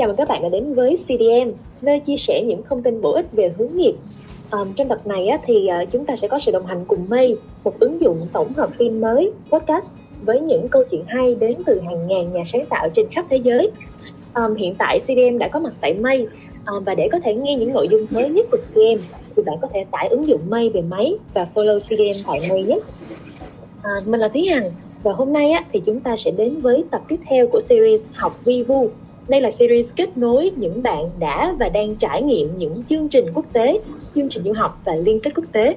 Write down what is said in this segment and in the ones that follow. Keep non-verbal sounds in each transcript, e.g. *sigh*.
chào mừng các bạn đã đến với CDM, nơi chia sẻ những thông tin bổ ích về hướng nghiệp. À, trong tập này á, thì à, chúng ta sẽ có sự đồng hành cùng Mây, một ứng dụng tổng hợp tin mới, podcast với những câu chuyện hay đến từ hàng ngàn nhà sáng tạo trên khắp thế giới. À, hiện tại CDM đã có mặt tại Mây à, và để có thể nghe những nội dung mới nhất của CDM thì bạn có thể tải ứng dụng Mây về máy và follow CDM tại Mây nhé. À, mình là Thúy Hằng và hôm nay á, thì chúng ta sẽ đến với tập tiếp theo của series Học Vi Vu đây là series kết nối những bạn đã và đang trải nghiệm những chương trình quốc tế, chương trình du học và liên kết quốc tế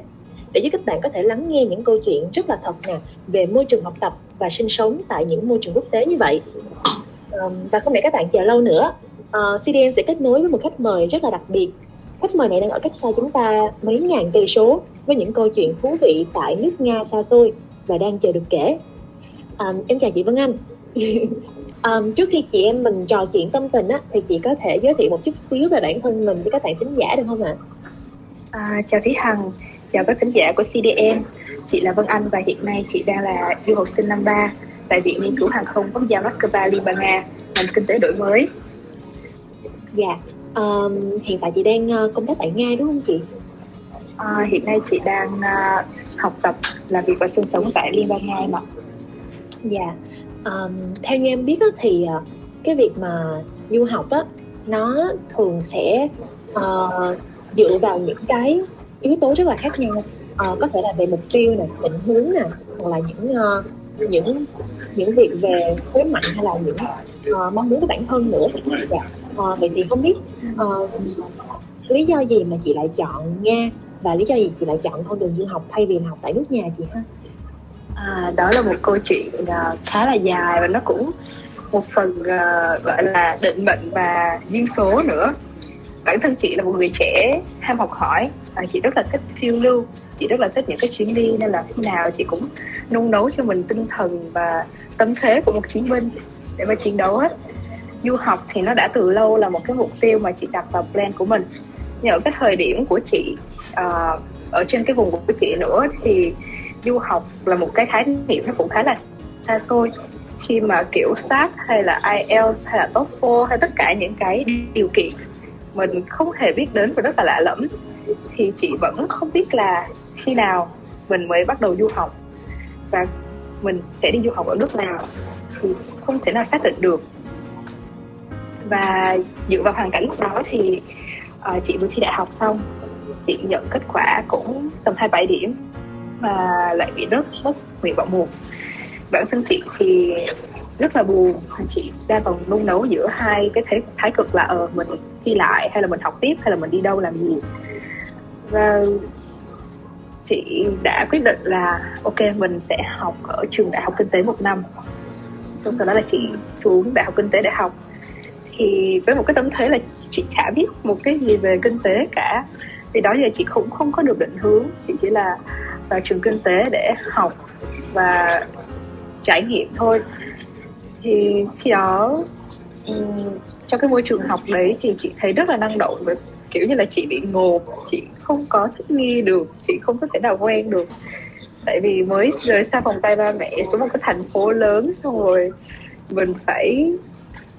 để giúp các bạn có thể lắng nghe những câu chuyện rất là thật nè về môi trường học tập và sinh sống tại những môi trường quốc tế như vậy. Um, và không để các bạn chờ lâu nữa, ờ, uh, CDM sẽ kết nối với một khách mời rất là đặc biệt. Khách mời này đang ở cách xa chúng ta mấy ngàn cây số với những câu chuyện thú vị tại nước Nga xa xôi và đang chờ được kể. Um, em chào chị Vân Anh. *laughs* Um, trước khi chị em mình trò chuyện tâm tình á, thì chị có thể giới thiệu một chút xíu về bản thân mình cho các bạn thính giả được không ạ? À, chào Thúy Hằng, chào các thính giả của CDM. Chị là Vân Anh và hiện nay chị đang là du học sinh năm 3 tại Viện Nghiên cứu Hàng không Quốc gia Moscow, Liên bang Nga, ngành kinh tế đổi mới. Dạ, um, hiện tại chị đang uh, công tác tại Nga đúng không chị? À, hiện nay chị đang uh, học tập, làm việc và sinh sống tại Liên bang Nga mà. Dạ, um, theo như em biết á, thì ờ, cái việc mà du học á nó thường sẽ uh, dựa vào những cái yếu tố rất là khác nhau. Uh, có thể là về mục tiêu nè định hướng nè hoặc là những uh, những những việc về thế mạnh hay là những uh, mong muốn của bản thân nữa. Dạ. uh, vậy thì không biết uh, lý do gì mà chị lại chọn nga và lý do gì chị lại chọn con đường du học thay vì học tại nước nhà chị ha? À, đó là một câu chuyện uh, khá là dài và nó cũng một phần uh, gọi là định mệnh và duyên số nữa. Bản thân chị là một người trẻ ham học hỏi và chị rất là thích phiêu lưu. Chị rất là thích những cái chuyến đi nên là khi nào chị cũng nung nấu cho mình tinh thần và tâm thế của một chiến binh để mà chiến đấu hết. Du học thì nó đã từ lâu là một cái mục tiêu mà chị đặt vào plan của mình. Nhưng ở cái thời điểm của chị uh, ở trên cái vùng của chị nữa thì du học là một cái khái niệm nó cũng khá là xa xôi. Khi mà kiểu sát hay là IELTS hay là TOEFL hay tất cả những cái điều kiện mình không hề biết đến và rất là lạ lẫm thì chị vẫn không biết là khi nào mình mới bắt đầu du học và mình sẽ đi du học ở nước nào thì không thể nào xác định được. Và dựa vào hoàn cảnh lúc đó thì uh, chị vừa thi đại học xong chị nhận kết quả cũng tầm hai bảy điểm mà lại bị rớt mất nguyện vọng một bản thân chị thì rất là buồn chị đang còn nung nấu giữa hai cái thế, thái cực là ờ mình thi lại hay là mình học tiếp hay là mình đi đâu làm gì. Và chị đã quyết định là, ok, mình sẽ học ở trường đại học kinh tế một năm. Xong sau đó là chị xuống đại học kinh tế để học. Thì với một cái tâm thế là chị chả biết một cái gì về kinh tế cả. Thì đó giờ chị cũng không có được định hướng. Chị chỉ là vào trường kinh tế để học và trải nghiệm thôi. Thì khi đó um, trong cái môi trường học đấy thì chị thấy rất là năng động và kiểu như là chị bị ngộp chị không có thích nghi được chị không có thể nào quen được. Tại vì mới rời xa vòng tay ba mẹ xuống một cái thành phố lớn xong rồi mình phải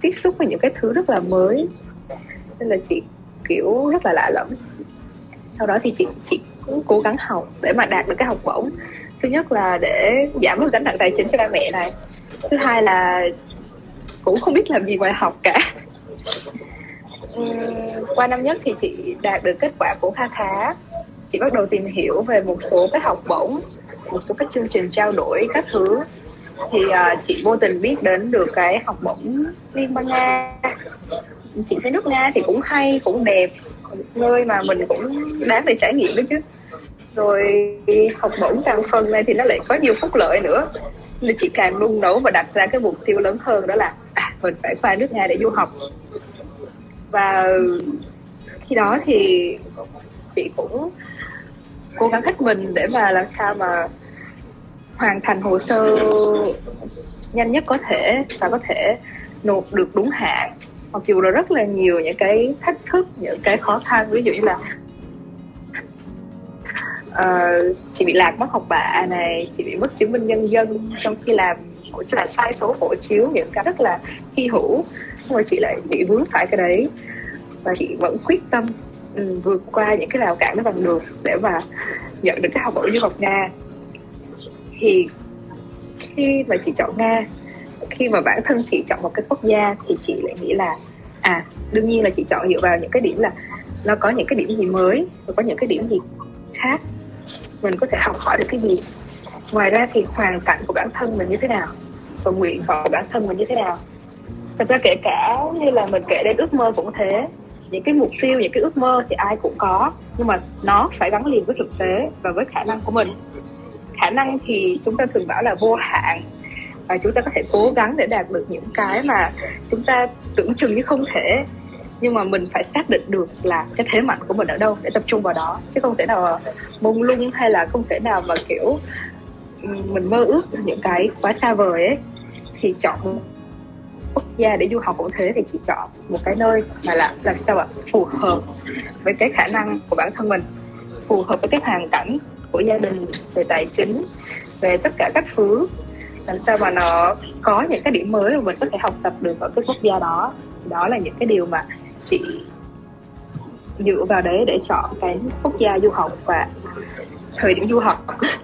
tiếp xúc với những cái thứ rất là mới. Nên là chị kiểu rất là lạ lẫm. Sau đó thì chị chị cũng cố gắng học để mà đạt được cái học bổng. Thứ nhất là để giảm bớt gánh nặng tài chính cho ba mẹ này. Thứ hai là cũng không biết làm gì ngoài học cả. Qua năm nhất thì chị đạt được kết quả cũng khá khá. Chị bắt đầu tìm hiểu về một số cái học bổng một số các chương trình trao đổi các thứ. Thì uh, chị vô tình biết đến được cái học bổng liên bang nga. Chị thấy nước nga thì cũng hay cũng đẹp nơi mà mình cũng đáng để trải nghiệm đó chứ. Rồi học bổng càng phần này thì nó lại có nhiều phúc lợi nữa. Nên chị càng nung nấu và đặt ra cái mục tiêu lớn hơn đó là à, mình phải qua nước nga để du học. Và khi đó thì chị cũng cố gắng hết mình để mà làm sao mà hoàn thành hồ sơ nhanh nhất có thể và có thể nộp được đúng hạn mặc dù là rất là nhiều những cái thách thức những cái khó khăn ví dụ như là uh, chị bị lạc mất học bạ này chị bị mất chứng minh nhân dân trong khi làm là sai số hộ chiếu những cái rất là hy hữu nhưng mà chị lại bị vướng phải cái đấy. Và chị vẫn quyết tâm um, vượt qua những cái rào cản đó bằng được để mà nhận được cái học bổng du học nga. Thì khi mà chị chọn nga khi mà bản thân chị chọn một cái quốc gia thì chị lại nghĩ là à đương nhiên là chị chọn dựa vào những cái điểm là nó có những cái điểm gì mới và có những cái điểm gì khác. Mình có thể học hỏi được cái gì. Ngoài ra thì hoàn cảnh của bản thân mình như thế nào và nguyện vọng của bản thân mình như thế nào. Thật ra kể cả như là mình kể đến ước mơ cũng thế. Những cái mục tiêu, những cái ước mơ thì ai cũng có, nhưng mà nó phải gắn liền với thực tế và với khả năng của mình. Khả năng thì chúng ta thường bảo là vô hạn và chúng ta có thể cố gắng để đạt được những cái mà chúng ta tưởng chừng như không thể. Nhưng mà mình phải xác định được là cái thế mạnh của mình ở đâu để tập trung vào đó. Chứ không thể nào mông lung hay là không thể nào mà kiểu mình mơ ước những cái quá xa vời ấy. Thì chọn quốc gia để du học cũng thế, thì chị chọn một cái nơi mà là làm sao ạ? Phù hợp với cái khả năng của bản thân mình. Phù hợp với cái hoàn cảnh của gia đình, về tài chính, về tất cả các thứ làm sao mà nó có những cái điểm mới mà mình có thể học tập được ở cái quốc gia đó đó là những cái điều mà chị dựa vào đấy để chọn cái quốc gia du học và thời điểm du học yeah.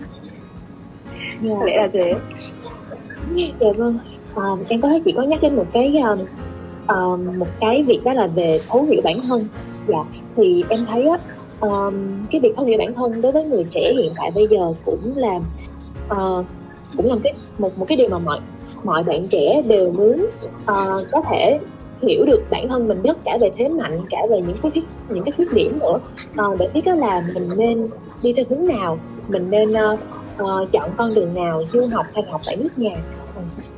Dạ. lẽ là thế dạ vâng um, em có thấy chị có nhắc đến một cái um, um, một cái việc đó là về thấu hiểu bản thân dạ thì em thấy á um, cái việc thấu hiểu bản thân đối với người trẻ hiện tại bây giờ cũng là uh, cũng là một cái một một cái điều mà mọi mọi bạn trẻ đều muốn uh, có thể hiểu được bản thân mình nhất cả về thế mạnh cả về những cái khuyết những cái khuyết điểm nữa. Uh, để biết đó là mình nên đi theo hướng nào mình nên uh, uh, chọn con đường nào du học hay học tại nước nhà.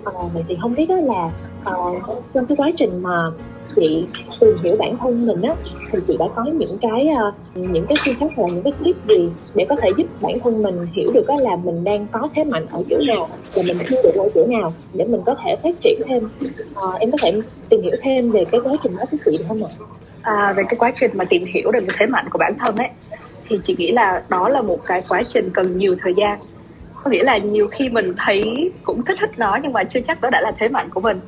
Uh, vậy thì không biết đó là uh, trong cái quá trình mà chị tìm hiểu bản thân mình á thì chị đã có những cái uh, những cái phương pháp hoặc những cái clip gì để có thể giúp bản thân mình hiểu được đó là mình đang có thế mạnh ở chỗ nào và mình chưa được ở chỗ nào để mình có thể phát triển thêm. Uh, em có thể tìm hiểu thêm về cái quá trình đó của chị được không ạ? À, về cái quá trình mà tìm hiểu được thế mạnh của bản thân ấy thì chị nghĩ là đó là một cái quá trình cần nhiều thời gian. Có nghĩa là nhiều khi mình thấy cũng thích thích nó nhưng mà chưa chắc đó đã là thế mạnh của mình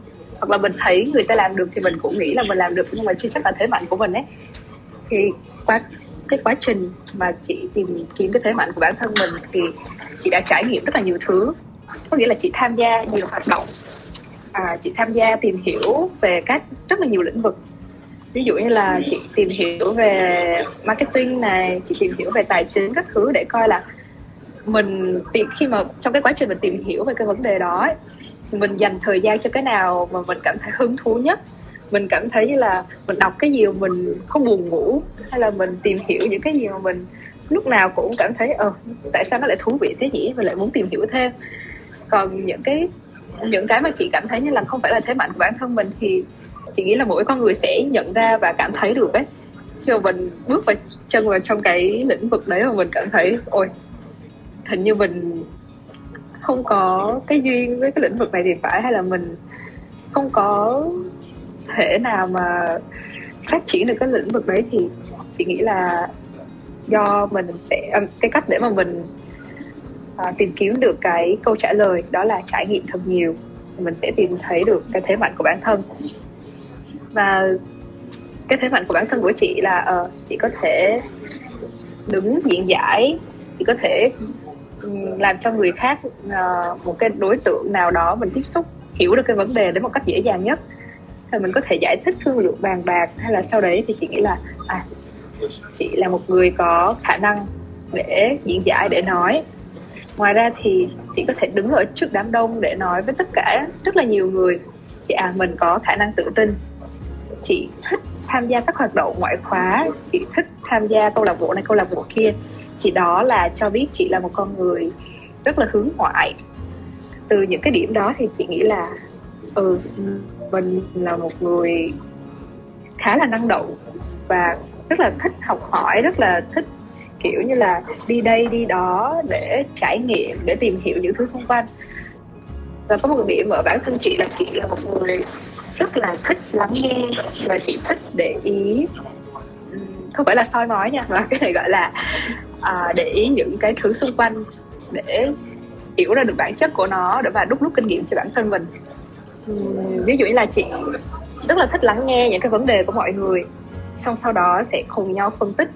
hoặc là mình thấy người ta làm được thì mình cũng nghĩ là mình làm được nhưng mà chưa chắc là thế mạnh của mình ấy. Thì qua cái quá trình mà chị tìm kiếm cái thế mạnh của bản thân mình thì chị đã trải nghiệm rất là nhiều thứ. Có nghĩa là chị tham gia nhiều hoạt động. À, chị tham gia tìm hiểu về các rất là nhiều lĩnh vực. Ví dụ như là chị tìm hiểu về marketing này chị tìm hiểu về tài chính các thứ để coi là mình tìm khi mà trong cái quá trình mình tìm hiểu về cái vấn đề đó ấy, mình dành thời gian cho cái nào mà mình cảm thấy hứng thú nhất. Mình cảm thấy như là mình đọc cái gì mà mình không buồn ngủ, hay là mình tìm hiểu những cái gì mà mình lúc nào cũng cảm thấy ờ tại sao nó lại thú vị thế nhỉ? Mình lại muốn tìm hiểu thêm. Còn những cái những cái mà chị cảm thấy như là không phải là thế mạnh của bản thân mình thì chị nghĩ là mỗi con người sẽ nhận ra và cảm thấy được ấy. Cho mình bước vào chân vào trong cái lĩnh vực đấy mà mình cảm thấy, ôi, hình như mình không có cái duyên với cái lĩnh vực này thì phải hay là mình không có thể nào mà phát triển được cái lĩnh vực đấy thì chị nghĩ là do mình sẽ à, cái cách để mà mình à, tìm kiếm được cái câu trả lời đó là trải nghiệm thật nhiều. Mình sẽ tìm thấy được cái thế mạnh của bản thân. Và cái thế mạnh của bản thân của chị là uh, chị có thể đứng diễn giải chị có thể Ừ, làm cho người khác uh, một cái đối tượng nào đó mình tiếp xúc hiểu được cái vấn đề đến một cách dễ dàng nhất. Thì mình có thể giải thích thương lượng bàn bạc hay là sau đấy thì chị nghĩ là à chị là một người có khả năng để diễn giải để nói. Ngoài ra thì chị có thể đứng ở trước đám đông để nói với tất cả rất là nhiều người. Chị à mình có khả năng tự tin. Chị thích tham gia các hoạt động ngoại khóa chị thích tham gia câu lạc bộ này câu lạc bộ kia thì đó là cho biết chị là một con người rất là hướng ngoại. Từ những cái điểm đó thì chị nghĩ là ừ mình là một người khá là năng động và rất là thích học hỏi, rất là thích, kiểu như là, đi đây, đi đó để trải nghiệm, để tìm hiểu những thứ xung quanh. Và có một điểm ở bản thân chị là chị là một người rất là thích lắng nghe và chị thích để ý không phải là soi mói nha mà cái này gọi là à, để ý những cái thứ xung quanh để hiểu ra được bản chất của nó để mà đúc rút kinh nghiệm cho bản thân mình. Uhm, ví dụ như là chị rất là thích lắng nghe những cái vấn đề của mọi người xong sau đó sẽ cùng nhau phân tích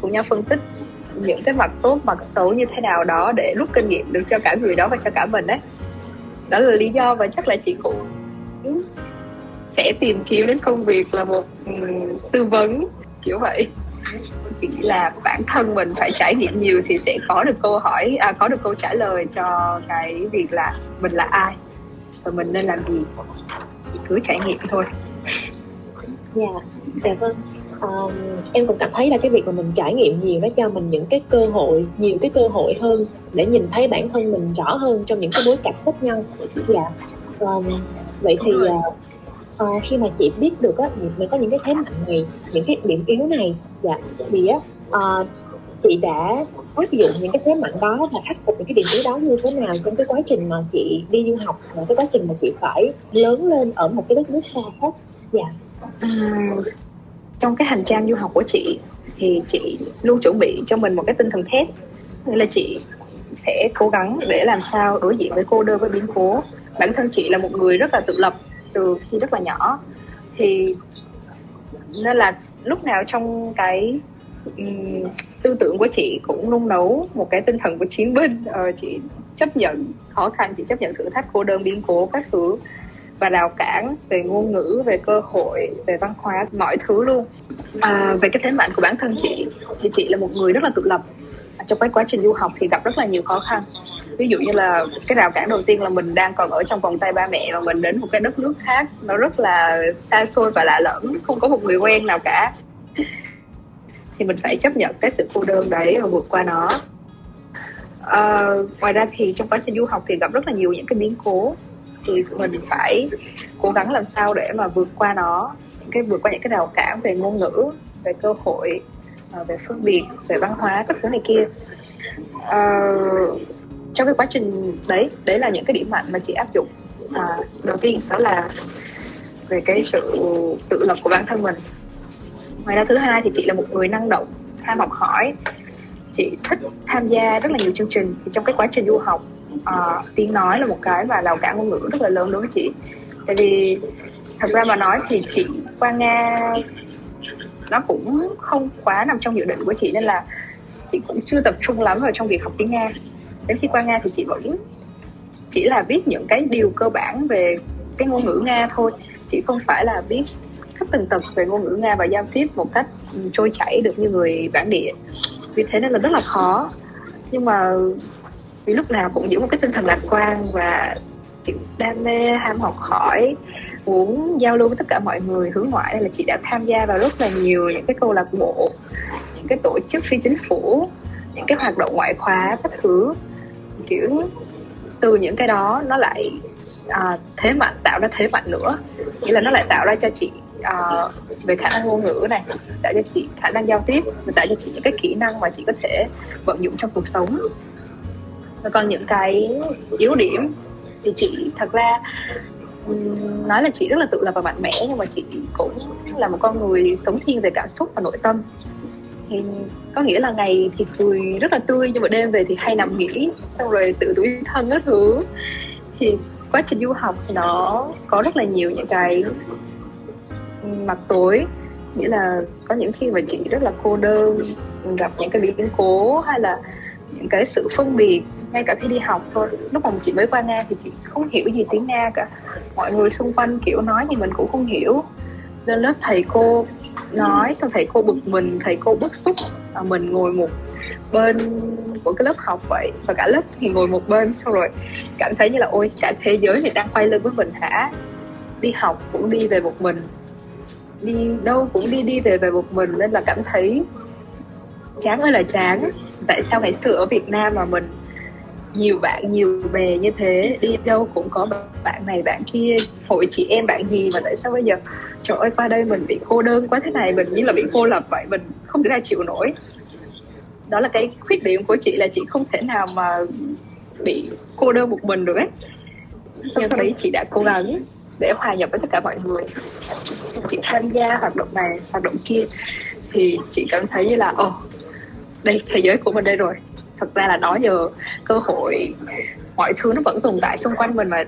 cùng nhau phân tích những cái mặt tốt mặt xấu như thế nào đó để rút kinh nghiệm được cho cả người đó và cho cả mình đấy đó là lý do và chắc là chị cũng sẽ tìm kiếm đến công việc là một tư vấn kiểu vậy. Chỉ là bản thân mình phải trải nghiệm nhiều thì sẽ có được câu hỏi à, có được câu trả lời cho cái việc là mình là ai và mình nên làm gì. Cứ trải nghiệm thôi. Dạ yeah, dạ vâng. Um, em cũng cảm thấy là cái việc mà mình trải nghiệm nhiều nó cho mình những cái cơ hội nhiều cái cơ hội hơn để nhìn thấy bản thân mình rõ hơn trong những cái bối cảnh khác nhau. Dạ um, vậy thì uh, uh, khi mà chị biết được á mình có những cái thế mạnh này những cái điểm yếu này dạ thì á uh, chị đã áp dụng những cái thế mạnh đó và khắc phục những cái điểm yếu đó như thế nào trong cái quá trình mà chị đi du học và cái quá trình mà chị phải lớn lên ở một cái đất nước xa khác. Dạ. Uhm, trong cái hành trang du học của chị thì chị luôn chuẩn bị cho mình một cái tinh thần thép. Nghĩa là chị sẽ cố gắng để làm sao đối diện với cô đơn với biến cố. Bản thân chị là một người rất là tự lập từ khi rất là nhỏ. Thì nên là lúc nào trong cái um, tư tưởng của chị cũng nung nấu một cái tinh thần của chiến binh. Uh, chị chấp nhận khó khăn chị chấp nhận thử thách cô đơn biến cố các thứ và rào cản về ngôn ngữ về cơ hội về văn hóa mọi thứ luôn. À, về cái thế mạnh của bản thân chị thì chị là một người rất là tự lập. Trong cái quá trình du học thì gặp rất là nhiều khó khăn ví dụ như là cái rào cản đầu tiên là mình đang còn ở trong vòng tay ba mẹ và mình đến một cái đất nước khác. Nó rất là xa xôi và lạ lẫm không có một người quen nào cả. *laughs* Thì mình phải chấp nhận cái sự cô đơn đấy và vượt qua nó. À, ngoài ra thì trong quá trình du học thì gặp rất là nhiều những cái biến cố. Thì mình phải cố gắng làm sao để mà vượt qua nó cái vượt qua những cái rào cản về ngôn ngữ về cơ hội ờ, về phân biệt về văn hóa các thứ này kia. Uh, trong cái quá trình đấy đấy là những cái điểm mạnh mà chị áp dụng. À, đầu tiên đó là về cái sự tự lập của bản thân mình. Ngoài ra thứ hai thì chị là một người năng động ham học hỏi. Chị thích tham gia rất là nhiều chương trình. Thì trong cái quá trình du học à, uh, tiếng nói là một cái và rào cản ngôn ngữ rất là lớn đối với chị. Tại vì thật ra mà nói thì chị qua nga nó cũng không quá nằm trong dự định của chị nên là chị cũng chưa tập trung lắm vào trong việc học tiếng nga đến khi qua nga thì chị vẫn chỉ là biết những cái điều cơ bản về cái ngôn ngữ nga thôi. Chị không phải là biết các từng tật về ngôn ngữ nga và giao tiếp một cách trôi chảy được như người bản địa. Vì thế nên là rất là khó. Nhưng mà vì lúc nào cũng giữ một cái tinh thần lạc quan và, kiểu, đam mê, ham học hỏi, muốn giao lưu với tất cả mọi người, hướng ngoại, nên là chị đã tham gia vào rất là nhiều những cái câu lạc bộ, những cái tổ chức phi chính phủ, những cái hoạt động ngoại khóa, các thứ kiểu từ những cái đó nó lại à, thế mạnh tạo ra thế mạnh nữa. Nghĩa là nó lại tạo ra cho chị à, về khả năng ngôn ngữ này tạo cho chị khả năng giao tiếp và tạo cho chị những cái kỹ năng mà chị có thể vận dụng trong cuộc sống. Và còn những cái yếu điểm thì chị thật ra nói là chị rất là tự lập và mạnh mẽ nhưng mà chị cũng là một con người sống thiên về cảm xúc và nội tâm thì có nghĩa là ngày thì cười rất là tươi, nhưng mà đêm về thì hay nằm nghỉ, xong rồi tự tủi thân các thứ. Thì quá trình du học thì nó có rất là nhiều những cái mặt tối. Nghĩa là có những khi mà chị rất là cô đơn, gặp những cái biến cố hay là những cái sự phân biệt, ngay cả khi đi học thôi. Lúc mà chị mới qua nga thì chị không hiểu gì tiếng nga cả. Mọi người xung quanh kiểu nói thì mình cũng không hiểu. Lên lớp thầy cô nói xong thầy cô bực mình thầy cô bức xúc à, mình ngồi một bên của cái lớp học vậy. Và cả lớp thì ngồi một bên xong rồi cảm thấy như là ôi cả thế giới thì đang quay lưng với mình hả? Đi học cũng đi về một mình đi đâu cũng đi đi về về một mình. Nên là cảm thấy chán ơi là chán. Tại sao ngày xưa ở Việt Nam mà mình nhiều bạn nhiều bè như thế đi đâu cũng có bạn này bạn kia hội chị em bạn gì mà tại sao bây giờ? Trời ơi qua đây mình bị cô đơn quá thế này mình như là bị cô lập vậy mình không thể nào chịu nổi. Đó là cái khuyết điểm của chị là chị không thể nào mà bị cô đơn một mình được ấy. Sau, sau đấy chị đã cố gắng để hòa nhập với tất cả mọi người. Chị tham gia hoạt động này hoạt động kia thì chị cảm thấy như là ồ oh, đây thế giới của mình đây rồi thực ra là đó giờ cơ hội mọi thứ nó vẫn tồn tại xung quanh mình mà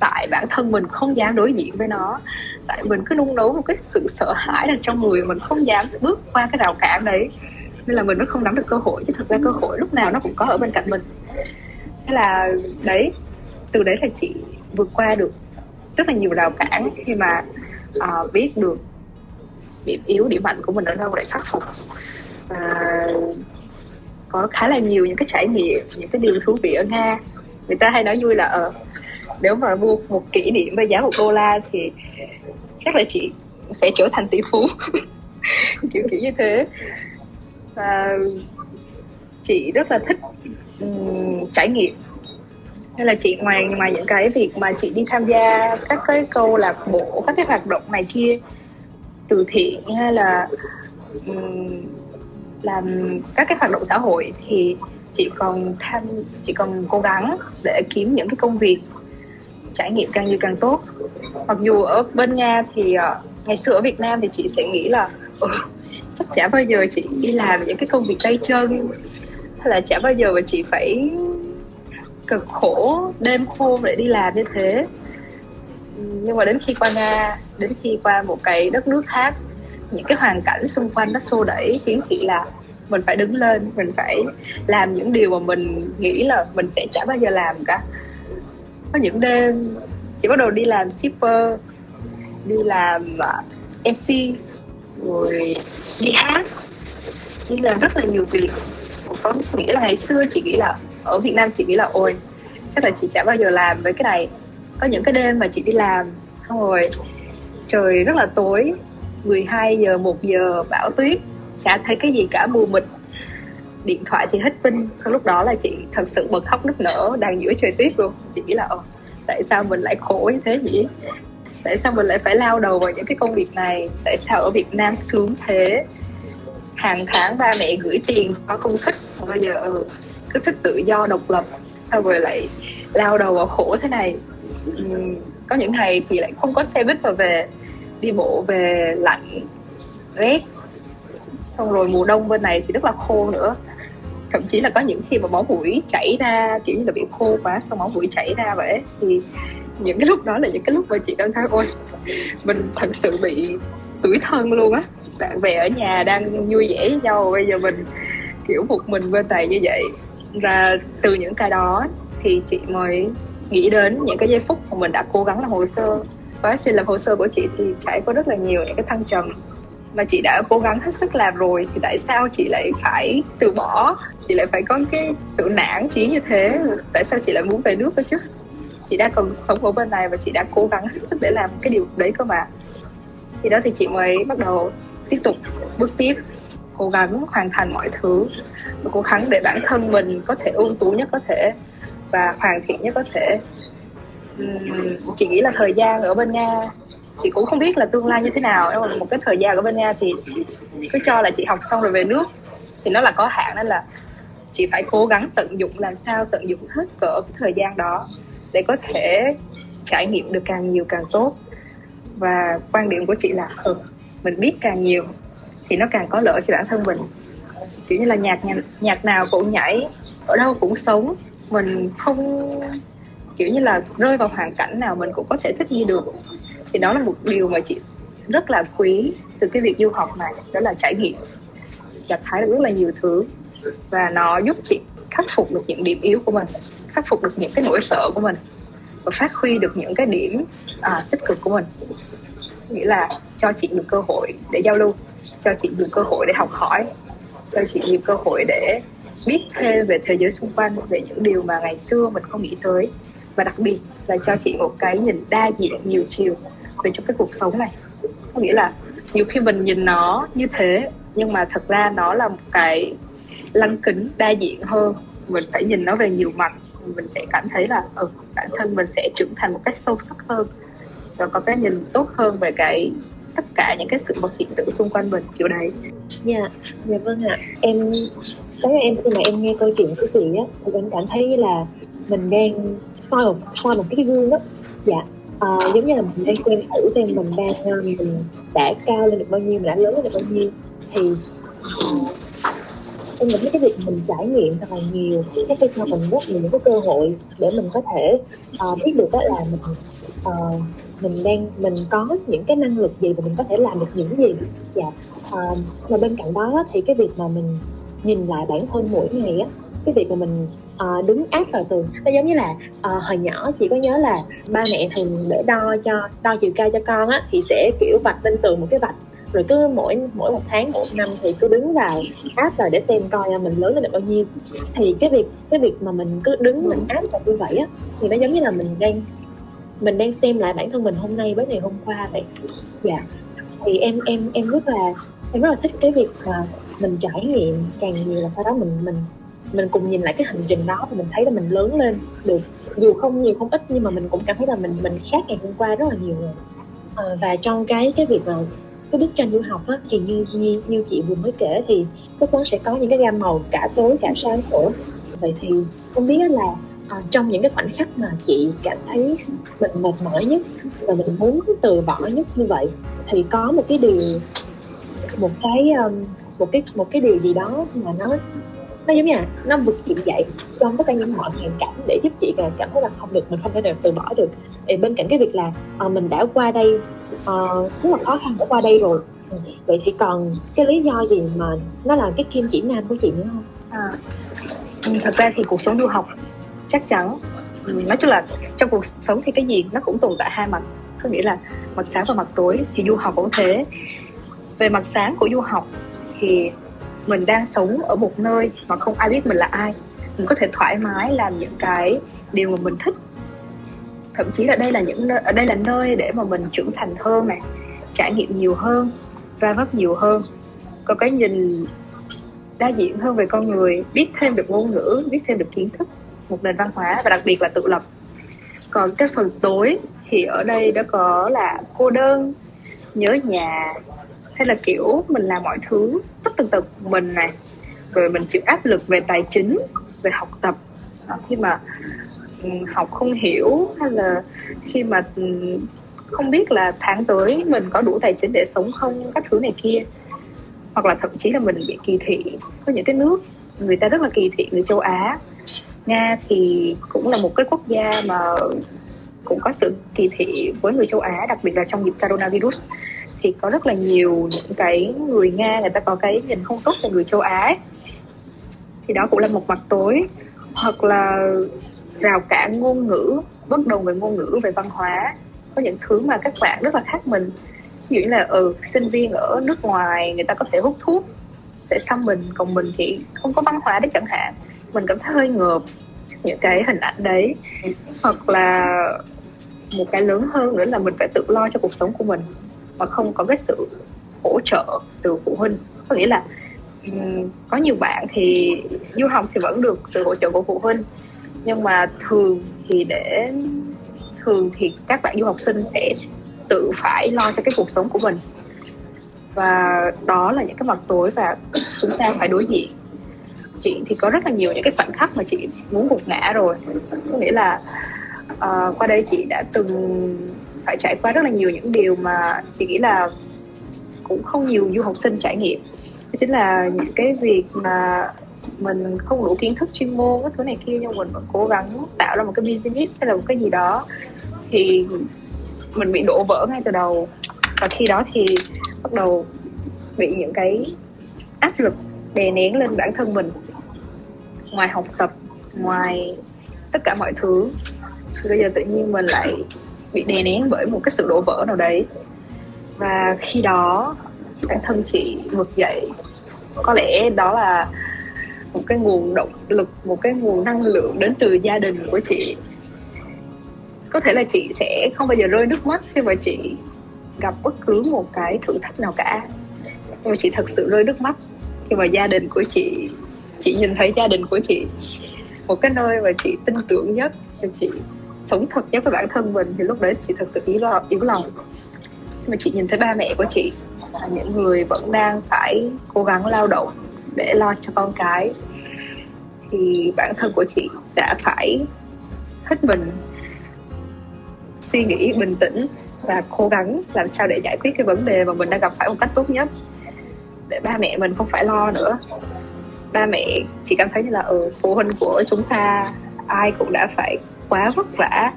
tại bản thân mình không dám đối diện với nó. Tại mình cứ nung nấu một cái sự sợ hãi là trong người mình không dám bước qua cái rào cản đấy. Nên là mình mới không nắm được cơ hội chứ thực ra cơ hội lúc nào nó cũng có ở bên cạnh mình. Thế là đấy từ đấy là chị vượt qua được rất là nhiều rào cản khi mà uh, biết được điểm yếu điểm mạnh của mình ở đâu để khắc phục. Và có khá là nhiều những cái trải nghiệm những cái điều thú vị ở nga. Người ta hay nói vui là ờ nếu mà mua một kỷ niệm với giá một đô la thì chắc là chị sẽ trở thành tỷ phú. *laughs* Kiểu kiểu như thế. Và chị rất là thích um, trải nghiệm. Nên là chị ngoài ngoài những cái việc mà chị đi tham gia các cái câu lạc bộ các cái hoạt động này kia từ thiện hay là um, làm các cái hoạt động xã hội thì chị còn tham chị còn cố gắng để kiếm những cái công việc trải nghiệm càng nhiều càng tốt. Mặc dù ở bên nga thì uh, ngày xưa ở việt nam thì chị sẽ nghĩ là chắc chả bao giờ chị đi làm những cái công việc tay chân. Hay là chả bao giờ mà chị phải cực khổ đêm khô để đi làm như thế. Nhưng mà đến khi qua nga đến khi qua một cái đất nước khác những cái hoàn cảnh xung quanh nó xô đẩy khiến chị là mình phải đứng lên, mình phải làm những điều mà mình nghĩ là mình sẽ chả bao giờ làm cả. Có những đêm, chị bắt đầu đi làm shipper, đi làm à, mc rồi đi hát, đi làm rất là nhiều việc. Có nghĩa là ngày xưa chị nghĩ là, ở Việt Nam chị nghĩ là, ôi, chắc là chị chả bao giờ làm với cái này. Có những cái đêm mà chị đi làm, xong rồi trời rất là tối 12 giờ 1 giờ bão tuyết chả thấy cái gì cả mù mịt. Điện thoại thì hết pin lúc đó là chị thật sự bật khóc nức nở đang giữa trời tuyết luôn. Chị nghĩ là ờ, tại sao mình lại khổ như thế nhỉ? Tại sao mình lại phải lao đầu vào những cái công việc này? Tại sao ở Việt Nam sướng thế? Hàng tháng ba mẹ gửi tiền có công thích bây giờ ừ, cứ thích tự do độc lập sao rồi lại lao đầu vào khổ thế này? Ừ, có những ngày thì lại không có xe buýt mà về đi bộ về lạnh, rét. Xong rồi mùa đông bên này thì rất là khô nữa. Thậm chí là có những khi mà máu mũi chảy ra, kiểu như là bị khô quá, xong máu mũi chảy ra vậy. Thì những cái lúc đó là những cái lúc mà chị cảm thấy, ôi, mình thật sự bị tuổi thân luôn á. Bạn bè ở nhà đang vui vẻ với nhau, bây giờ mình kiểu một mình bên này như vậy. Và từ những cái đó thì chị mới nghĩ đến những cái giây phút mà mình đã cố gắng làm hồ sơ quá trình làm hồ sơ của chị thì trải qua rất là nhiều những cái thăng trầm. Mà chị đã cố gắng hết sức làm rồi, thì tại sao chị lại phải từ bỏ? Chị lại phải có cái sự nản chí như thế? Tại sao chị lại muốn về nước cơ chứ? Chị đã còn sống ở bên này và chị đã cố gắng hết sức để làm cái điều đấy cơ mà. Thì đó thì chị mới bắt đầu tiếp tục bước tiếp, cố gắng hoàn thành mọi thứ. Và cố gắng để bản thân mình có thể ưu tú nhất có thể và hoàn thiện nhất có thể chị nghĩ là thời gian ở bên nga chị cũng không biết là tương lai như thế nào. Nhưng mà một cái thời gian ở bên nga thì cứ cho là chị học xong rồi về nước thì nó là có hạn nên là chị phải cố gắng tận dụng làm sao tận dụng hết cỡ cái thời gian đó để có thể trải nghiệm được càng nhiều càng tốt. Và quan điểm của chị là ừ, mình biết càng nhiều thì nó càng có lợi cho bản thân mình. Kiểu như là nhạc nhạc, nhạc nào cũng nhảy ở đâu cũng sống mình không kiểu như là rơi vào hoàn cảnh nào mình cũng có thể thích nghi được. Thì đó là một điều mà chị rất là quý từ cái việc du học này đó là trải nghiệm. Gặt hái được rất là nhiều thứ và nó giúp chị khắc phục được những điểm yếu của mình khắc phục được những cái nỗi sợ của mình và phát huy được những cái điểm à, tích cực của mình. Nghĩa là cho chị nhiều cơ hội để giao lưu cho chị nhiều cơ hội để học hỏi cho chị nhiều cơ hội để biết thêm về thế giới xung quanh về những điều mà ngày xưa mình không nghĩ tới và đặc biệt là cho chị một cái nhìn đa diện nhiều chiều về trong cái cuộc sống này. Có nghĩa là nhiều khi mình nhìn nó như thế nhưng mà thật ra nó là một cái lăng kính đa diện hơn. Mình phải nhìn nó về nhiều mặt mình sẽ cảm thấy là ừ, bản thân mình sẽ trưởng thành một cách sâu sắc hơn và có cái nhìn tốt hơn về cái tất cả những cái sự vật hiện tượng xung quanh mình kiểu đấy. Dạ dạ vâng ạ. Em cái em khi mà em nghe câu chuyện của chị á thì em cảm thấy là mình đang soi một soi một cái gương đó. Dạ. À, giống như là mình đang xem thử xem mình đang ờ, mình đã cao lên được bao nhiêu mình đã lớn lên được bao nhiêu. Thì ờ, em nghĩ cái việc mình trải nghiệm thật là nhiều nó sẽ cho mình rất nhiều những cái cơ hội để mình có thể uh, biết được đó là mình uh, mình đang mình có những cái năng lực gì và mình có thể làm được những gì. Dạ. Uh, mà bên cạnh đó thì cái việc mà mình nhìn lại bản thân mỗi ngày á cái việc mà mình uh, đứng áp vào tường. Nó giống như là uh, hồi nhỏ chị có nhớ là ba mẹ thường để đo cho đo chiều cao cho con á thì sẽ kiểu vạch lên tường một cái vạch. Rồi cứ mỗi mỗi một tháng một năm thì cứ đứng vào áp vào để xem coi à, mình lớn lên được bao nhiêu. Thì cái việc cái việc mà mình cứ đứng mình áp vào như vậy á thì nó giống như là mình đang mình đang xem lại bản thân mình hôm nay với ngày hôm qua vậy. Dạ. Thì em em em rất là em rất là thích cái việc mà mình trải nghiệm càng nhiều là sau đó mình mình mình cùng nhìn lại cái hành trình đó và mình thấy là mình lớn lên được. Dù không nhiều không ít nhưng mà mình cũng cảm thấy là mình mình khác ngày hôm qua rất là nhiều rồi. À, và trong cái cái việc mà cái bức tranh du học á, thì như, như như chị vừa mới kể thì các quán sẽ có những cái gam màu cả tối cả sáng nữa vậy thì không biết là à, trong những cái khoảnh khắc mà chị cảm thấy mình mệt mỏi nhất và mình muốn từ bỏ nhất như vậy thì có một cái điều một cái um, một cái một cái điều gì đó mà nó nó giống như là nó vực chị dậy trong tất cả những mọi hoàn cảnh để giúp chị cảm thấy là không được mình không thể nào từ bỏ được. Thì bên cạnh cái việc là uh, mình đã qua đây ờ, uh, rất là khó khăn đã qua đây rồi. Vậy thì còn cái lý do gì mà nó là cái kim chỉ nam của chị nữa không? À, ừ, thật ra thì cuộc sống du học chắc chắn ừ, nói chung là trong cuộc sống thì cái gì nó cũng tồn tại hai mặt. Có nghĩa là mặt sáng và mặt tối thì du học cũng thế. Về mặt sáng của du học thì mình đang sống ở một nơi mà không ai biết mình là ai. Mình có thể thoải mái làm những cái điều mà mình thích. Thậm chí là đây là những nơi, ở đây là nơi để mà mình trưởng thành hơn này trải nghiệm nhiều hơn va vấp nhiều hơn. Có cái nhìn đa diện hơn về con người biết thêm được ngôn ngữ biết thêm được kiến thức một nền văn hóa và đặc biệt là tự lập. Còn cái phần tối thì ở đây đã có là cô đơn nhớ nhà hay là, kiểu, mình làm mọi thứ tất tần tật mình này rồi mình chịu áp lực về tài chính, về học tập. Ờ, khi mà ừ, học không hiểu hay là khi mà ừ, không biết là tháng tới mình có đủ tài chính để sống không, các thứ này kia. Hoặc là thậm chí là mình bị kỳ thị có những cái nước người ta rất là kỳ thị người châu Á. Nga thì cũng là một cái quốc gia mà cũng có sự kỳ thị với người châu Á, đặc biệt là trong dịp coronavirus thì có rất là nhiều những cái người nga, người ta có cái nhìn không tốt về người châu á thì đó cũng là một mặt tối. Hoặc là rào cản ngôn ngữ, bất đồng về ngôn ngữ, về văn hóa. Có những thứ mà các bạn rất là khác mình. Ví dụ như là ừ sinh viên ở nước ngoài, người ta có thể hút thuốc để sao mình, còn mình thì không có văn hóa đấy chẳng hạn. Mình cảm thấy hơi ngợp những cái hình ảnh đấy. Hoặc là một cái lớn hơn nữa là mình phải tự lo cho cuộc sống của mình mà không có cái sự hỗ trợ từ phụ huynh. Có nghĩa là có nhiều bạn thì du học thì vẫn được sự hỗ trợ của phụ huynh nhưng mà thường thì để thường thì các bạn du học sinh sẽ tự phải lo cho cái cuộc sống của mình. Và đó là những cái mặt tối và chúng ta phải đối diện. Chị thì có rất là nhiều những cái khoảnh khắc mà chị muốn gục ngã rồi. Có nghĩa là uh, qua đây chị đã từng phải trải qua rất là nhiều những điều mà chị nghĩ là cũng không nhiều du học sinh trải nghiệm. Đó chính là những cái việc mà mình không đủ kiến thức chuyên môn các thứ này kia, nhưng mình vẫn cố gắng tạo ra một cái business hay là một cái gì đó thì mình bị đổ vỡ ngay từ đầu. Và khi đó thì bắt đầu bị những cái áp lực đè nén lên bản thân mình. Ngoài học tập, ngoài tất cả mọi thứ thì bây giờ tự nhiên mình lại bị đè nén bởi một cái sự đổ vỡ nào đấy. Và khi đó, bản thân chị vực dậy. Có lẽ đó là một cái nguồn động lực, một cái nguồn năng lượng đến từ gia đình của chị. Có thể là chị sẽ không bao giờ rơi nước mắt khi mà chị gặp bất cứ một cái thử thách nào cả. Nhưng mà chị thật sự rơi nước mắt khi mà gia đình của chị chị nhìn thấy gia đình của chị một cái nơi mà chị tin tưởng nhất. Và chị sống thật nhất với bản thân mình thì lúc đấy chị thật sự yếu lòng yếu lòng. Nhưng mà chị nhìn thấy ba mẹ của chị là những người vẫn đang phải cố gắng lao động để lo cho con cái thì bản thân của chị đã phải hết mình suy nghĩ bình tĩnh và cố gắng làm sao để giải quyết cái vấn đề mà mình đang gặp phải một cách tốt nhất để ba mẹ mình không phải lo nữa. Ba mẹ chị cảm thấy như là ở ừ, phụ huynh của chúng ta ai cũng đã phải quá vất vả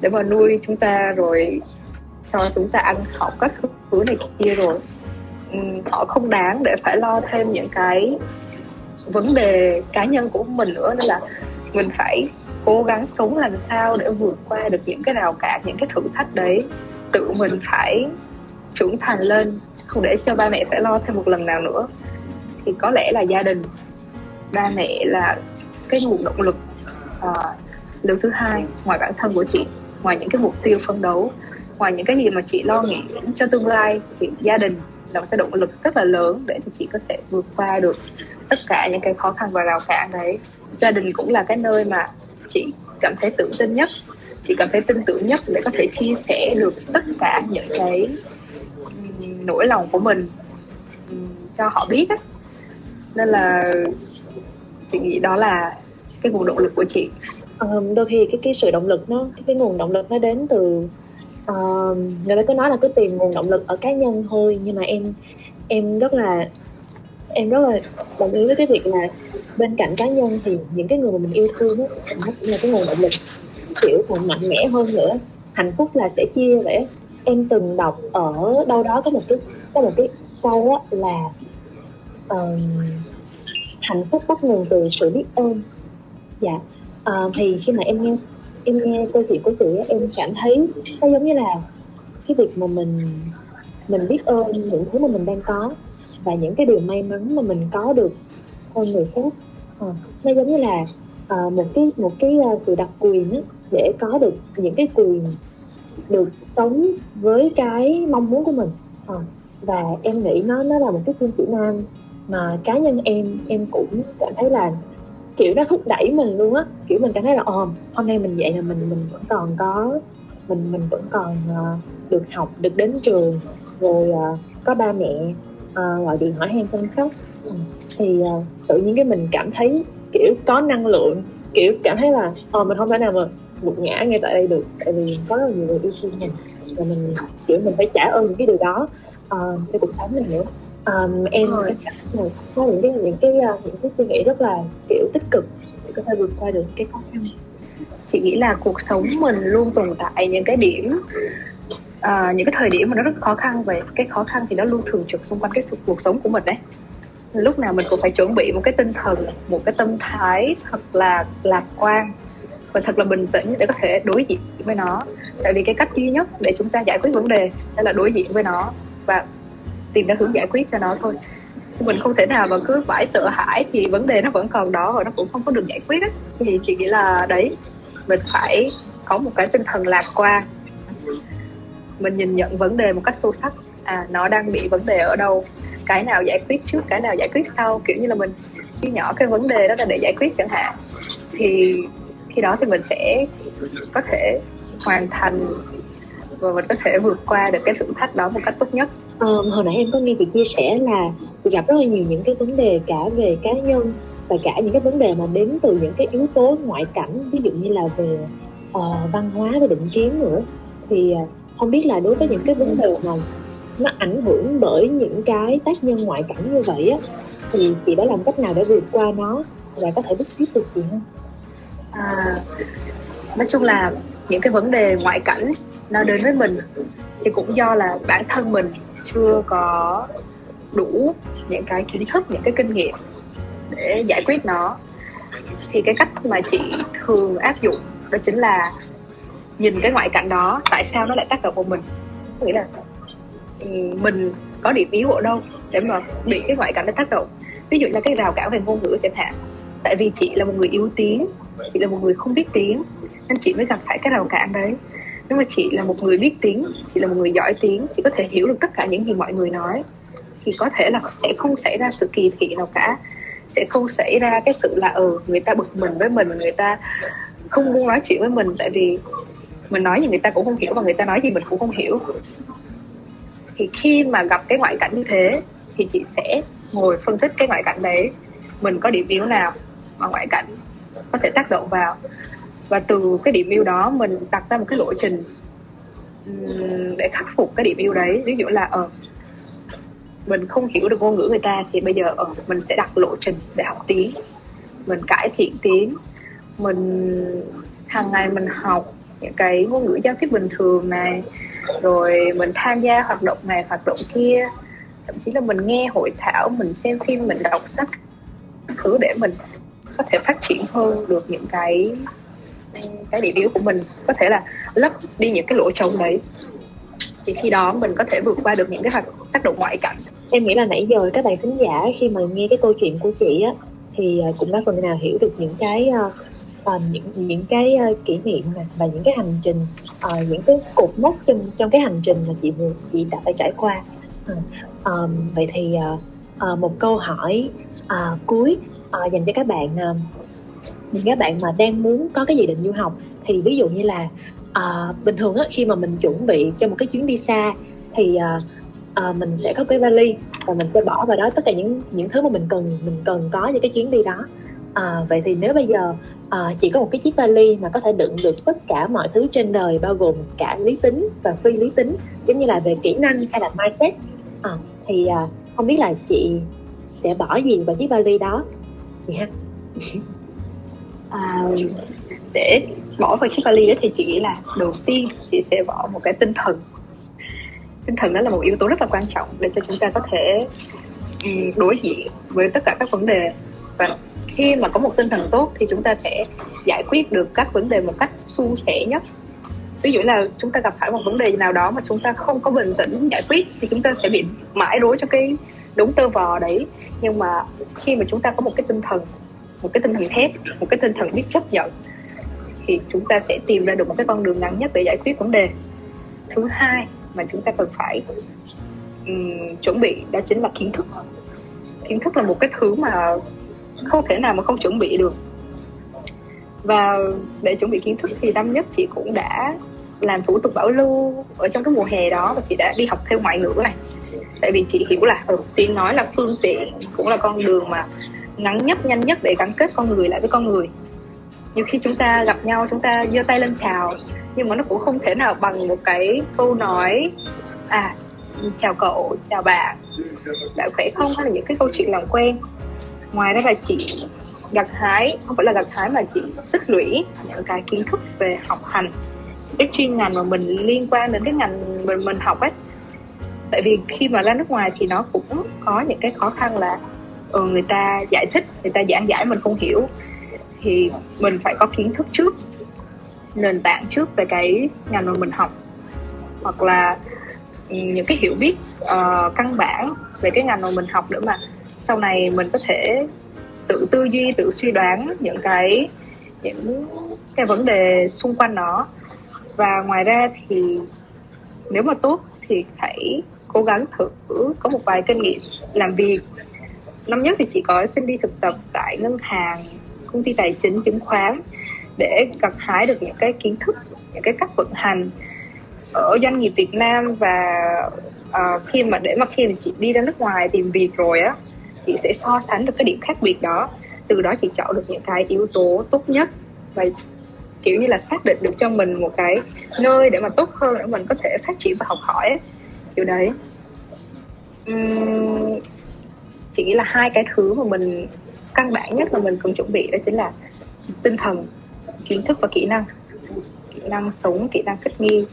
để mà nuôi chúng ta rồi cho chúng ta ăn học các thứ này kia rồi. Uhm, họ không đáng để phải lo thêm những cái vấn đề cá nhân của mình nữa. Nên là mình phải cố gắng sống làm sao để vượt qua được những cái rào cản những cái thử thách đấy. Tự mình phải trưởng thành lên không để cho ba mẹ phải lo thêm một lần nào nữa. Thì có lẽ là gia đình ba mẹ là cái nguồn động lực uh, lớn thứ hai, ngoài bản thân của chị, ngoài những cái mục tiêu phấn đấu, ngoài những cái gì mà chị lo nghĩ cho tương lai thì gia đình là một cái động lực rất là lớn để cho chị có thể vượt qua được tất cả những cái khó khăn và rào cản đấy. Gia đình cũng là cái nơi mà chị cảm thấy tự tin nhất. Chị cảm thấy tin tưởng nhất để có thể chia sẻ được tất cả những cái nỗi lòng của mình cho họ biết ấy. nên là chị nghĩ đó là cái nguồn động lực của chị um, đôi khi cái cái sự động lực nó cái, cái nguồn động lực nó đến từ uh, người ta có nói là cứ tìm nguồn động lực ở cá nhân thôi nhưng mà em em rất là em rất là đồng ý với cái việc là bên cạnh cá nhân thì những cái người mà mình yêu thương đó, nó cũng là cái nguồn động lực kiểu còn mạnh mẽ hơn nữa. Hạnh phúc là sẽ chia vậy em từng đọc ở đâu đó có một cái có một cái câu á là uh, hạnh phúc bắt nguồn từ sự biết ơn. Dạ à, thì khi mà em nghe em nghe câu chuyện của chị em cảm thấy nó giống như là cái việc mà mình mình biết ơn những thứ mà mình đang có và những cái điều may mắn mà mình có được hơn người khác. À, nó giống như là à, một cái một cái uh, sự đặc quyền á, để có được những cái quyền được sống với cái mong muốn của mình. À, và em nghĩ nó nó là một cái kim chỉ nam mà cá nhân em em cũng cảm thấy là kiểu nó thúc đẩy mình luôn á. Kiểu mình cảm thấy là ồ hôm nay mình dậy là mình mình vẫn còn có mình mình vẫn còn uh, được học được đến trường rồi uh, có ba mẹ uh, gọi điện hỏi han chăm sóc. Ừ. thì uh, tự nhiên cái mình cảm thấy kiểu có năng lượng kiểu cảm thấy là ờ mình không thể nào mà gục ngã ngay tại đây được tại vì có rất nhiều người yêu thương mình và mình kiểu mình phải trả ơn những cái điều đó uh, cho cuộc sống này nữa um, em em có những cái những cái uh, những cái suy nghĩ rất là kiểu tích cực để có thể vượt qua được cái khó khăn. Chị nghĩ là cuộc sống mình luôn tồn tại những cái điểm uh, những cái thời điểm mà nó rất khó khăn về cái khó khăn thì nó luôn thường trực xung quanh cái cuộc sống của mình đấy. Lúc nào mình cũng phải chuẩn bị một cái tinh thần một cái tâm thái thật là lạc quan và thật là bình tĩnh để có thể đối diện với nó. Tại vì cái cách duy nhất để chúng ta giải quyết vấn đề đó là đối diện với nó và tìm ra hướng giải quyết cho nó thôi. Mình không thể nào mà cứ phải sợ hãi thì vấn đề nó vẫn còn đó và nó cũng không có được giải quyết ấy. thì chị nghĩ là đấy, mình phải có một cái tinh thần lạc quan. Mình nhìn nhận vấn đề một cách sâu sắc. À nó đang bị vấn đề ở đâu? Cái nào giải quyết trước, cái nào giải quyết sau? Kiểu như là mình chia nhỏ cái vấn đề đó là để giải quyết chẳng hạn. Thì khi đó thì mình sẽ có thể hoàn thành và mình có thể vượt qua được cái thử thách đó một cách tốt nhất um, hồi nãy em có nghe chị chia sẻ là chị gặp rất là nhiều những cái vấn đề cả về cá nhân và cả những cái vấn đề mà đến từ những cái yếu tố ngoại cảnh ví dụ như là về uh, văn hóa và định kiến nữa thì uh, không biết là đối với những cái vấn đề này nó ảnh hưởng bởi những cái tác nhân ngoại cảnh như vậy á thì chị đã làm cách nào để vượt qua nó và có thể bước tiếp được chị không? À, nói chung là những cái vấn đề ngoại cảnh nó đến với mình thì cũng do là bản thân mình chưa có đủ những cái kiến thức, những cái kinh nghiệm để giải quyết nó. Thì cái cách mà chị thường áp dụng đó chính là nhìn cái ngoại cảnh đó, tại sao nó lại tác động vào mình? Nghĩa là ừ, mình có điểm yếu ở đâu để mà bị cái ngoại cảnh nó tác động? Ví dụ là cái rào cản về ngôn ngữ chẳng hạn. Tại vì chị là một người yếu tiếng, chị là một người không biết tiếng, nên chị mới gặp phải cái rào cản đấy nếu mà chị là một người biết tiếng, chị là một người giỏi tiếng, chị có thể hiểu được tất cả những gì mọi người nói, thì có thể là sẽ không xảy ra sự kỳ thị nào cả. Sẽ không xảy ra cái sự là ừ người ta bực mình với mình người ta không muốn nói chuyện với mình, tại vì mình nói gì người ta cũng không hiểu và người ta nói gì mình cũng không hiểu. Thì khi mà gặp cái ngoại cảnh như thế, thì chị sẽ ngồi phân tích cái ngoại cảnh đấy. Mình có điểm yếu nào mà ngoại cảnh có thể tác động vào? Và từ cái điểm yêu đó mình đặt ra một cái lộ trình để khắc phục cái điểm yêu đấy. Ví dụ là ở mình không hiểu được ngôn ngữ người ta thì bây giờ uh, mình sẽ đặt lộ trình để học tiếng. Mình cải thiện tiếng. Mình hàng ngày mình học những cái ngôn ngữ giao tiếp bình thường này. Rồi mình tham gia hoạt động này hoạt động kia. Thậm chí là mình nghe hội thảo mình xem phim mình đọc sách thứ để mình có thể phát triển hơn được những cái cái điểm yếu của mình có thể là lấp đi những cái lỗ trống đấy. Thì khi đó mình có thể vượt qua được những cái hoạt tác động ngoại cảnh. Em nghĩ là nãy giờ các bạn thính giả khi mà nghe cái câu chuyện của chị á thì ờ, cũng đã phần nào hiểu được những cái uh, những những cái uh, kỷ niệm này và những cái hành trình uh, những cái cột mốc trong trong cái hành trình mà chị vừa chị đã phải trải qua. Uh, um, vậy thì uh, uh, một câu hỏi uh, cuối uh, dành cho các bạn uh, những các bạn mà đang muốn có cái dự định du học thì ví dụ như là uh, bình thường á, khi mà mình chuẩn bị cho một cái chuyến đi xa thì uh, uh, mình sẽ có cái vali và mình sẽ bỏ vào đó tất cả những những thứ mà mình cần mình cần có cho cái chuyến đi đó. À, vậy thì nếu bây giờ à, chỉ có một cái chiếc vali mà có thể đựng được tất cả mọi thứ trên đời bao gồm cả lý tính và phi lý tính giống như là về kỹ năng hay là mindset à, thì à, không biết là chị sẽ bỏ gì vào chiếc vali đó chị ha? *laughs* à, để bỏ vào chiếc vali đó thì chị nghĩ là đầu tiên chị sẽ bỏ một cái tinh thần. Tinh thần đó là một yếu tố rất là quan trọng để cho chúng ta có thể ừ, đối diện với tất cả các vấn đề. Và khi mà có một tinh thần tốt thì chúng ta sẽ giải quyết được các vấn đề một cách suôn sẻ nhất. Ví dụ là chúng ta gặp phải một vấn đề nào đó mà chúng ta không có bình tĩnh giải quyết thì chúng ta sẽ bị mãi rối cho cái đúng tơ vò đấy. Nhưng mà khi mà chúng ta có một cái tinh thần một cái tinh thần thép một cái tinh thần biết chấp nhận thì chúng ta sẽ tìm ra được một cái con đường ngắn nhất để giải quyết vấn đề. Thứ hai mà chúng ta cần phải um, chuẩn bị đó chính là kiến thức. Kiến thức là một cái thứ mà không thể nào mà không chuẩn bị được. Và để chuẩn bị kiến thức thì năm nhất chị cũng đã làm thủ tục bảo lưu ở trong cái mùa hè đó và chị đã đi học thêm ngoại ngữ này. Tại vì chị hiểu là ừ, tiếng nói là phương tiện cũng là con đường mà ngắn nhất, nhanh nhất để gắn kết con người lại với con người. Nhiều khi chúng ta gặp nhau, chúng ta giơ tay lên chào, nhưng mà nó cũng không thể nào bằng một cái câu nói à chào cậu, chào bạn. Bạn khỏe không? Hay là những cái câu chuyện làm quen? Ngoài ra là chị gặt hái, không phải là gặt hái mà chị tích lũy những cái kiến thức về học hành. Cái chuyên ngành mà mình liên quan đến cái ngành mình mình học ấy, tại vì khi mà ra nước ngoài thì nó cũng có những cái khó khăn là ừ, người ta giải thích người ta giảng giải mình không hiểu. Thì mình phải có kiến thức trước nền tảng trước về cái ngành mà mình học. Hoặc là ừ, những cái hiểu biết uh, căn bản về cái ngành mà mình học nữa mà. Sau này mình có thể tự tư duy tự suy đoán những cái những cái vấn đề xung quanh nó. Và ngoài ra thì nếu mà tốt thì hãy cố gắng thử có một vài kinh nghiệm làm việc năm nhất thì chị có xin đi thực tập tại ngân hàng công ty tài chính chứng khoán để gặt hái được những cái kiến thức những cái cách vận hành ở doanh nghiệp Việt Nam và uh, khi mà để mà khi mà chị đi ra nước ngoài tìm việc rồi á chị sẽ so sánh được cái điểm khác biệt đó từ đó chị chọn được những cái yếu tố tốt nhất và kiểu như là xác định được cho mình một cái nơi để mà tốt hơn để mình có thể phát triển và học hỏi ấy. kiểu đấy uhm, chị nghĩ là hai cái thứ mà mình căn bản nhất mà mình cần chuẩn bị đó chính là tinh thần kiến thức và kỹ năng. Kỹ năng sống kỹ năng thích nghi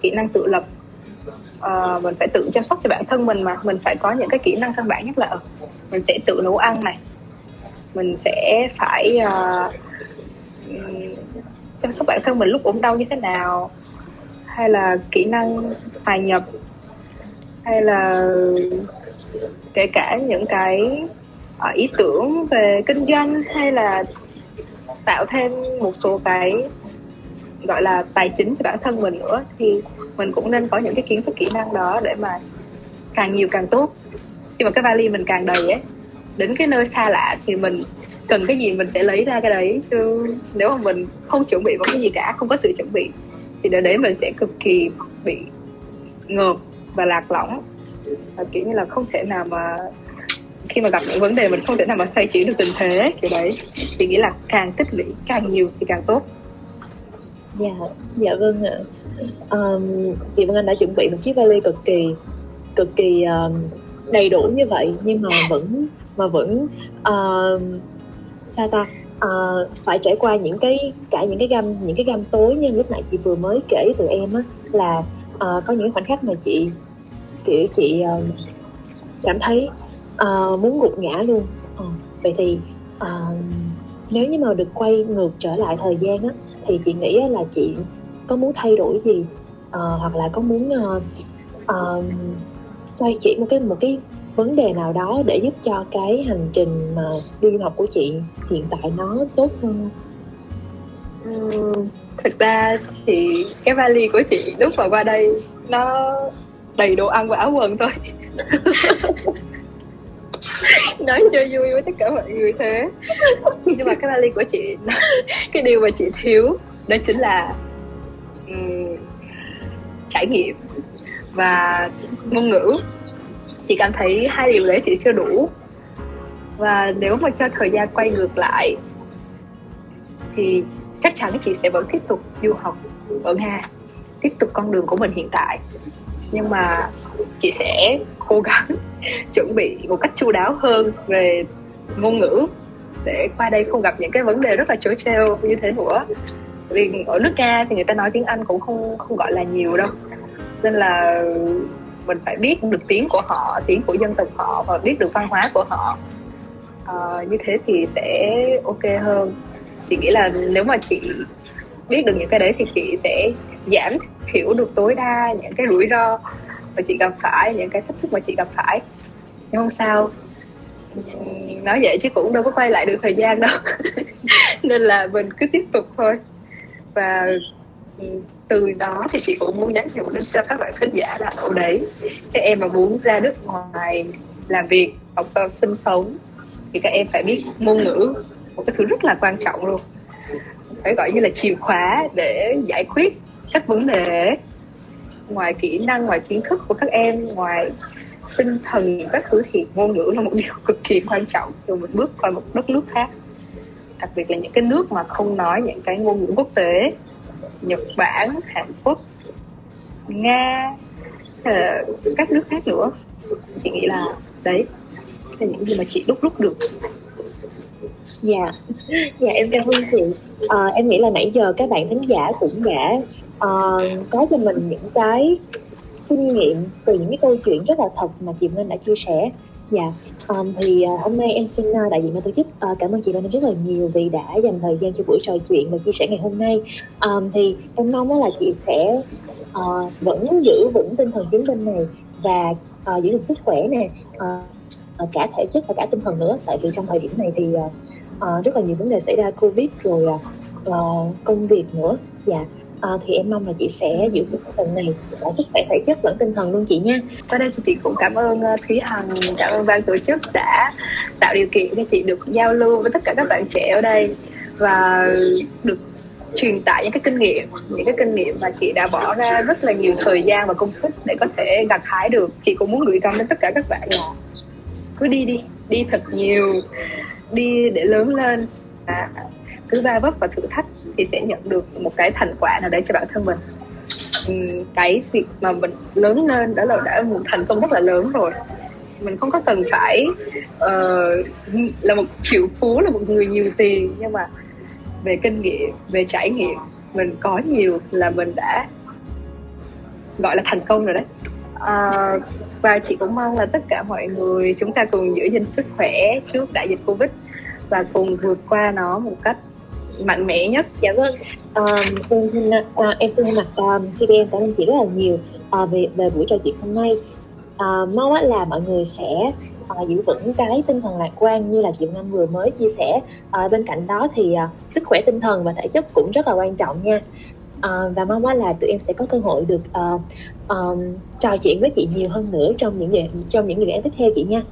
kỹ năng tự lập. Uh, mình phải tự chăm sóc cho bản thân mình mà. Mình phải có những cái kỹ năng căn bản nhất là ờ, mình sẽ tự nấu ăn này. Mình sẽ phải uh, chăm sóc bản thân mình lúc ốm đau như thế nào. Hay là kỹ năng hòa nhập. Hay là kể cả những cái uh, ý tưởng về kinh doanh hay là tạo thêm một số cái gọi là tài chính cho bản thân mình nữa thì mình cũng nên có những cái kiến thức kỹ năng đó để mà càng nhiều càng tốt. Khi mà cái vali mình càng đầy ấy đến cái nơi xa lạ thì mình cần cái gì mình sẽ lấy ra cái đấy. Chứ nếu mà mình không chuẩn bị một cái gì cả không có sự chuẩn bị thì đến đấy mình sẽ cực kỳ bị ngợp và lạc lõng và kiểu như là không thể nào mà khi mà gặp những vấn đề mình không thể nào mà xoay chuyển được tình thế kiểu đấy. Thì nghĩ là càng tích lũy càng nhiều thì càng tốt. Dạ dạ vâng ạ. Um, chị Vân Anh đã chuẩn bị một chiếc vali cực kỳ cực kỳ um, đầy đủ như vậy nhưng mà vẫn mà vẫn uh, sao ta? Uh, phải trải qua những cái cả những cái gam những cái gam tối như lúc nãy chị vừa mới kể từ em á là uh, có những khoảnh khắc mà chị kiểu chị uh, cảm thấy uh, muốn gục ngã luôn. Uh, vậy thì uh, nếu như mà được quay ngược trở lại thời gian á thì chị nghĩ là chị có muốn thay đổi gì? Uh, hoặc là có muốn uh, uh, xoay chuyển một cái một cái vấn đề nào đó để giúp cho cái hành trình mà đi du học của chị hiện tại nó tốt hơn? Ừ, thực ra thì cái vali của chị lúc mà qua đây nó đầy đồ ăn và áo quần thôi. Nói cho vui với tất cả mọi người thế. Nhưng mà cái vali của chị cái điều mà chị thiếu đó chính là um, trải nghiệm và ngôn ngữ. Chị cảm thấy hai điều đấy chị chưa đủ. Và nếu mà cho thời gian quay ngược lại thì chắc chắn chị sẽ vẫn tiếp tục du học ở nga tiếp tục con đường của mình hiện tại nhưng mà chị sẽ cố gắng *laughs* chuẩn bị một cách chu đáo hơn về ngôn ngữ để qua đây không gặp những cái vấn đề rất là chối treo như thế nữa. Vì ở nước nga thì người ta nói tiếng anh cũng không không gọi là nhiều đâu. Nên là mình phải biết được tiếng của họ tiếng của dân tộc họ và biết được văn hóa của họ. À, như thế thì sẽ ok hơn. Chị nghĩ là nếu mà chị biết được những cái đấy thì chị sẽ giảm thiểu được tối đa những cái rủi ro mà chị gặp phải, những cái thách thức mà chị gặp phải. Nhưng không sao. Nói vậy chứ cũng đâu có quay lại được thời gian đâu. *laughs* Nên là mình cứ tiếp tục thôi. Và từ đó thì chị cũng muốn nhắn nhủ đến cho các bạn khán giả là ở đấy, các em mà muốn ra nước ngoài làm việc, học tập, sinh sống thì các em phải biết ngôn ngữ. Một cái thứ rất là quan trọng luôn phải gọi như là chìa khóa để giải quyết các vấn đề ngoài kỹ năng ngoài kiến thức của các em ngoài tinh thần các thứ thì ngôn ngữ là một *laughs* điều cực kỳ quan trọng khi mình bước qua một đất nước khác. Đặc biệt là những cái nước mà không nói những cái ngôn ngữ quốc tế Nhật Bản, Hàn Quốc, Nga ờ, các nước khác nữa. Chị nghĩ là đấy là những gì mà chị đúc rút được dạ dạ em cảm ơn chị à, em nghĩ là nãy giờ các bạn thính giả cũng đã uh, có cho mình những cái kinh nghiệm từ những cái câu chuyện rất là thật mà chị Ngân đã chia sẻ Dạ, um, thì uh, hôm nay em xin uh, đại diện ban tổ chức uh, cảm ơn chị Minh rất là nhiều vì đã dành thời gian cho buổi trò chuyện và chia sẻ ngày hôm nay. Um, thì em mong là chị sẽ uh, vẫn giữ vững tinh thần chiến binh này và uh, giữ được sức khỏe nè, uh, cả thể chất và cả tinh thần nữa. Tại vì trong thời điểm này thì uh, uh, rất là nhiều vấn đề xảy ra covid rồi uh, công việc nữa. Dạ, à, thì em mong là chị sẽ giữ cái phần này cả sức khỏe thể chất lẫn tinh thần luôn chị nha. Qua đây thì chị cũng cảm ơn uh, thúy hằng cảm ơn ban tổ chức đã tạo điều kiện cho chị được giao lưu với tất cả các bạn trẻ ở đây và được truyền tải những cái kinh nghiệm những cái kinh nghiệm mà chị đã bỏ ra rất là nhiều thời gian và công sức để có thể gặt hái được. Chị cũng muốn gửi gắm đến tất cả các bạn. Là cứ đi đi đi thật nhiều đi để lớn lên. Và cứ va vấp và thử thách thì sẽ nhận được một cái thành quả nào đấy cho bản thân mình. Ừ, cái việc mà mình lớn lên đó là đã một thành công rất là lớn rồi. Mình không có cần phải uh, là một triệu phú là một người nhiều tiền nhưng mà về kinh nghiệm về trải nghiệm mình có nhiều là mình đã gọi là thành công rồi đấy. Uh, và chị cũng mong là tất cả mọi người chúng ta cùng giữ gìn sức khỏe trước đại dịch covid và cùng vượt qua nó một cách mạnh mẽ nhất. Dạ vâng. Um, em xin uh, em xin thay mặt à, um, CDM cảm ơn chị rất là nhiều uh, về về buổi trò chuyện hôm nay. Uh, mong là mọi người sẽ uh, giữ vững cái tinh thần lạc quan như là chị Ngân vừa mới chia sẻ. Uh, bên cạnh đó thì uh, sức khỏe tinh thần và thể chất cũng rất là quan trọng nha uh, và mong là tụi em sẽ có cơ hội được uh, um, trò chuyện với chị nhiều hơn nữa trong những trong những dự án tiếp theo chị nha.